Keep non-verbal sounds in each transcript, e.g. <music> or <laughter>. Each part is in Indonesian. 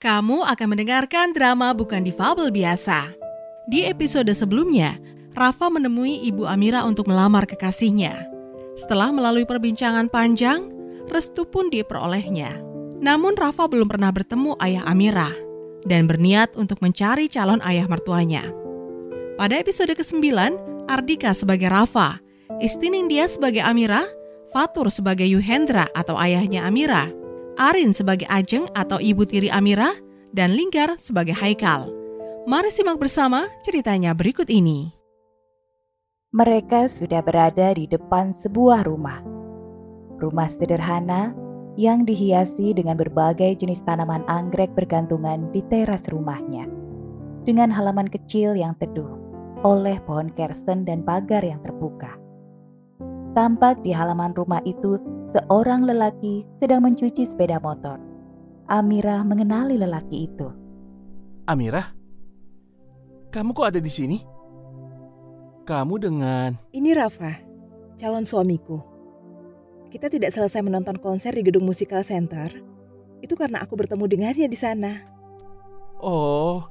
Kamu akan mendengarkan drama bukan difabel biasa. Di episode sebelumnya, Rafa menemui Ibu Amira untuk melamar kekasihnya. Setelah melalui perbincangan panjang, restu pun diperolehnya. Namun Rafa belum pernah bertemu ayah Amira dan berniat untuk mencari calon ayah mertuanya. Pada episode ke-9, Ardika sebagai Rafa, Istiningdia sebagai Amira, Fatur sebagai Yuhendra atau ayahnya Amira, Arin sebagai Ajeng atau ibu tiri Amira, dan Linggar sebagai Haikal. Mari simak bersama ceritanya berikut ini. Mereka sudah berada di depan sebuah rumah. Rumah sederhana yang dihiasi dengan berbagai jenis tanaman anggrek bergantungan di teras rumahnya. Dengan halaman kecil yang teduh oleh pohon kersen dan pagar yang terbuka. Tampak di halaman rumah itu seorang lelaki sedang mencuci sepeda motor. Amira mengenali lelaki itu. Amira, kamu kok ada di sini? Kamu dengan... Ini Rafa, calon suamiku. Kita tidak selesai menonton konser di gedung Musical Center. Itu karena aku bertemu dengannya di sana. Oh,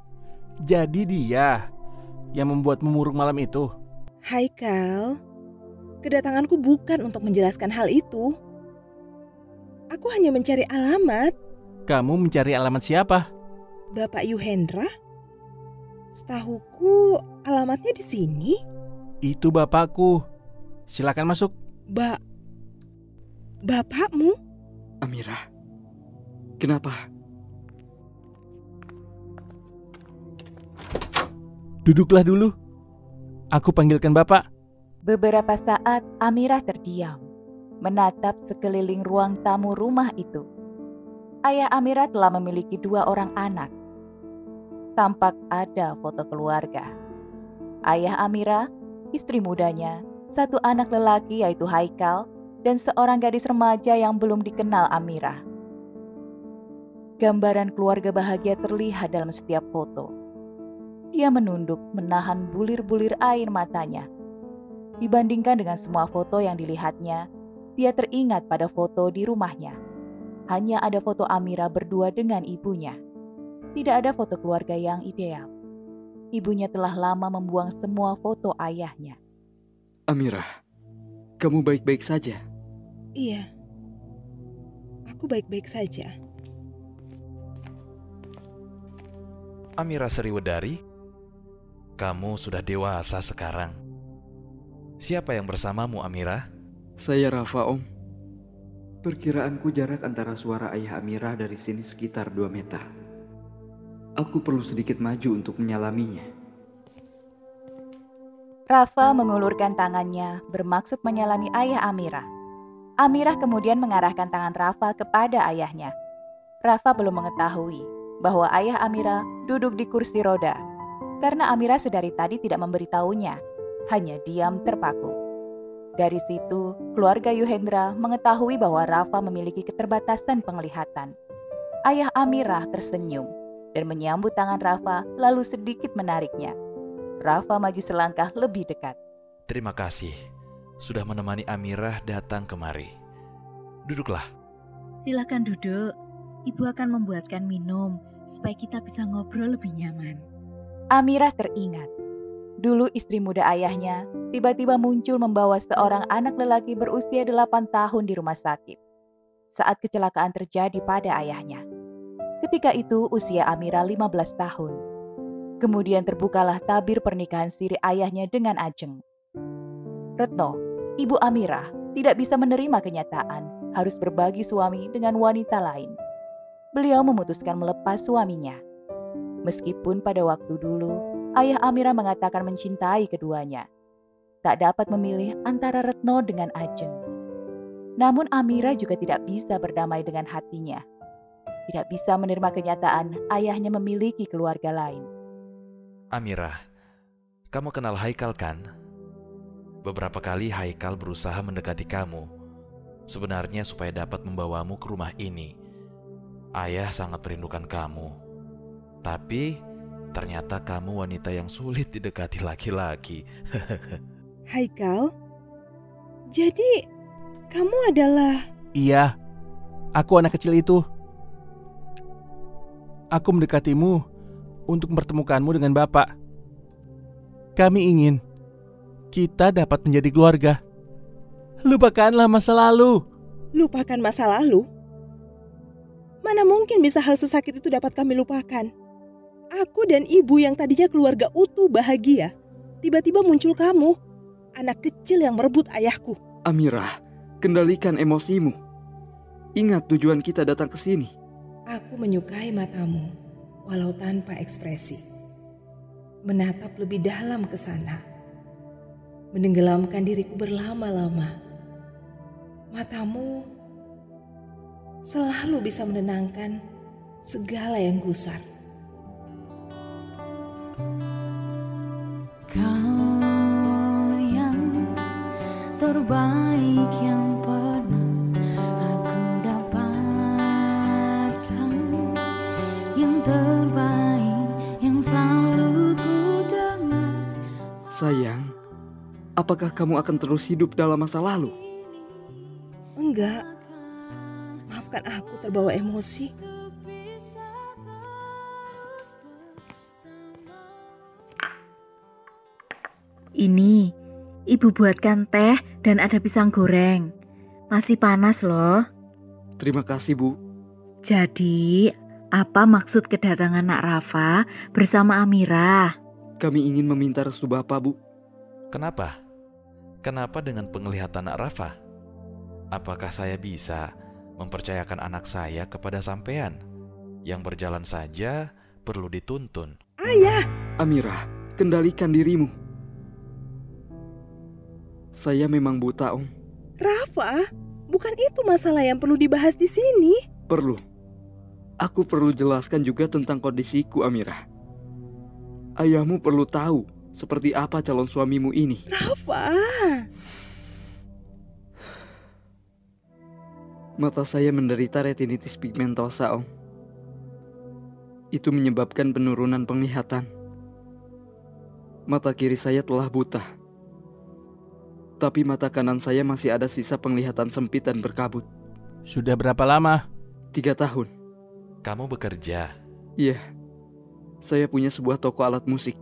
jadi dia yang membuat memurung malam itu. Hai Kal, Kedatanganku bukan untuk menjelaskan hal itu. Aku hanya mencari alamat. Kamu mencari alamat siapa? Bapak Yuhendra? Setahuku alamatnya di sini. Itu bapakku. Silakan masuk. Ba Bapakmu? Amira. Kenapa? Duduklah dulu. Aku panggilkan bapak. Beberapa saat Amira terdiam, menatap sekeliling ruang tamu rumah itu. Ayah Amira telah memiliki dua orang anak. Tampak ada foto keluarga. Ayah Amira, istri mudanya, satu anak lelaki yaitu Haikal, dan seorang gadis remaja yang belum dikenal Amira. Gambaran keluarga bahagia terlihat dalam setiap foto. Dia menunduk menahan bulir-bulir air matanya Dibandingkan dengan semua foto yang dilihatnya, dia teringat pada foto di rumahnya. Hanya ada foto Amira berdua dengan ibunya. Tidak ada foto keluarga yang ideal. Ibunya telah lama membuang semua foto ayahnya. Amira, kamu baik-baik saja? Iya, aku baik-baik saja. Amira Seriwedari, kamu sudah dewasa sekarang. Siapa yang bersamamu, Amira? Saya Rafa, Om. Perkiraanku jarak antara suara ayah Amira dari sini sekitar 2 meter. Aku perlu sedikit maju untuk menyalaminya. Rafa mengulurkan tangannya bermaksud menyalami ayah Amira. Amira kemudian mengarahkan tangan Rafa kepada ayahnya. Rafa belum mengetahui bahwa ayah Amira duduk di kursi roda karena Amira sedari tadi tidak memberitahunya hanya diam terpaku. Dari situ, keluarga Yuhendra mengetahui bahwa Rafa memiliki keterbatasan penglihatan. Ayah Amirah tersenyum dan menyambut tangan Rafa lalu sedikit menariknya. Rafa maju selangkah lebih dekat. Terima kasih sudah menemani Amirah datang kemari. Duduklah. Silakan duduk. Ibu akan membuatkan minum supaya kita bisa ngobrol lebih nyaman. Amirah teringat Dulu istri muda ayahnya tiba-tiba muncul membawa seorang anak lelaki berusia 8 tahun di rumah sakit. Saat kecelakaan terjadi pada ayahnya. Ketika itu usia Amira 15 tahun. Kemudian terbukalah tabir pernikahan siri ayahnya dengan Ajeng. Retno, ibu Amira, tidak bisa menerima kenyataan harus berbagi suami dengan wanita lain. Beliau memutuskan melepas suaminya. Meskipun pada waktu dulu ayah Amira mengatakan mencintai keduanya. Tak dapat memilih antara Retno dengan Ajeng. Namun Amira juga tidak bisa berdamai dengan hatinya. Tidak bisa menerima kenyataan ayahnya memiliki keluarga lain. Amira, kamu kenal Haikal kan? Beberapa kali Haikal berusaha mendekati kamu. Sebenarnya supaya dapat membawamu ke rumah ini. Ayah sangat merindukan kamu. Tapi Ternyata kamu wanita yang sulit didekati laki-laki. <laughs> Haikal, jadi kamu adalah... Iya, aku anak kecil itu. aku mendekatimu untuk mempertemukanmu dengan Bapak. Kami ingin kita dapat menjadi keluarga. Lupakanlah masa lalu. Lupakan masa lalu? Mana mungkin bisa hal sesakit itu dapat kami lupakan? Aku dan ibu yang tadinya keluarga utuh bahagia, tiba-tiba muncul kamu, anak kecil yang merebut ayahku. Amirah, kendalikan emosimu. Ingat tujuan kita datang ke sini. Aku menyukai matamu, walau tanpa ekspresi. Menatap lebih dalam ke sana. Menenggelamkan diriku berlama-lama. Matamu selalu bisa menenangkan segala yang gusar. Kau yang terbaik yang pernah aku dapatkan Yang terbaik yang selalu ku dengar Sayang, apakah kamu akan terus hidup dalam masa lalu? Enggak. Maafkan aku terbawa emosi. Ini, ibu buatkan teh dan ada pisang goreng. Masih panas loh. Terima kasih, Bu. Jadi, apa maksud kedatangan Nak Rafa bersama Amira? Kami ingin meminta restu Bapak, Bu. Kenapa? Kenapa dengan penglihatan Nak Rafa? Apakah saya bisa mempercayakan anak saya kepada sampean yang berjalan saja perlu dituntun? Ayah, Amirah, kendalikan dirimu. Saya memang buta, Om. Rafa, bukan itu masalah yang perlu dibahas di sini. Perlu. Aku perlu jelaskan juga tentang kondisiku, Amirah. Ayahmu perlu tahu seperti apa calon suamimu ini. Rafa, Mata saya menderita retinitis pigmentosa, Om. Itu menyebabkan penurunan penglihatan. Mata kiri saya telah buta. Tapi mata kanan saya masih ada sisa penglihatan sempit dan berkabut. Sudah berapa lama? Tiga tahun. Kamu bekerja. Iya. Saya punya sebuah toko alat musik.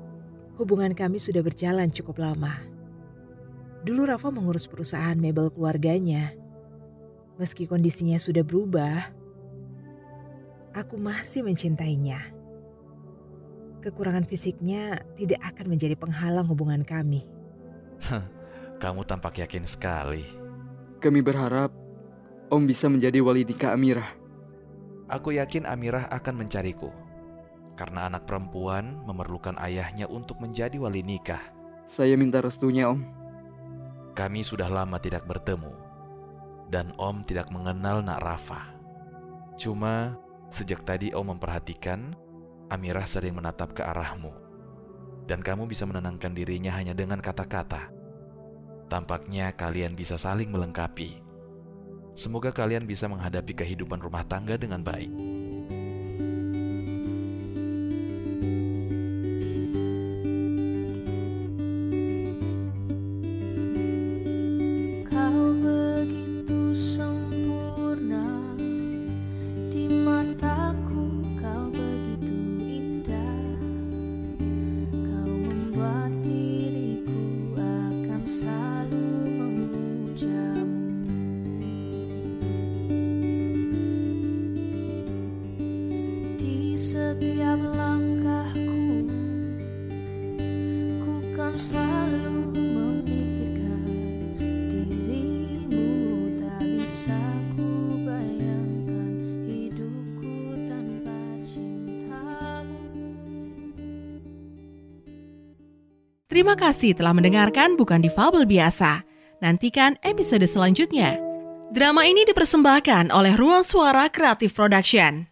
hubungan kami sudah berjalan cukup lama. Dulu Rafa mengurus perusahaan mebel keluarganya. Meski kondisinya sudah berubah, aku masih mencintainya. Kekurangan fisiknya tidak akan menjadi penghalang hubungan kami. Kamu tampak yakin sekali. Kami berharap Om bisa menjadi wali nikah Amirah. Aku yakin Amirah akan mencariku. Karena anak perempuan memerlukan ayahnya untuk menjadi wali nikah. Saya minta restunya, Om. Kami sudah lama tidak bertemu. Dan Om tidak mengenal Nak Rafa. Cuma sejak tadi Om memperhatikan Amirah sering menatap ke arahmu. Dan kamu bisa menenangkan dirinya hanya dengan kata-kata. Tampaknya kalian bisa saling melengkapi. Semoga kalian bisa menghadapi kehidupan rumah tangga dengan baik. Terima kasih telah mendengarkan Bukan Difabel Biasa. Nantikan episode selanjutnya. Drama ini dipersembahkan oleh Ruang Suara Kreatif Production.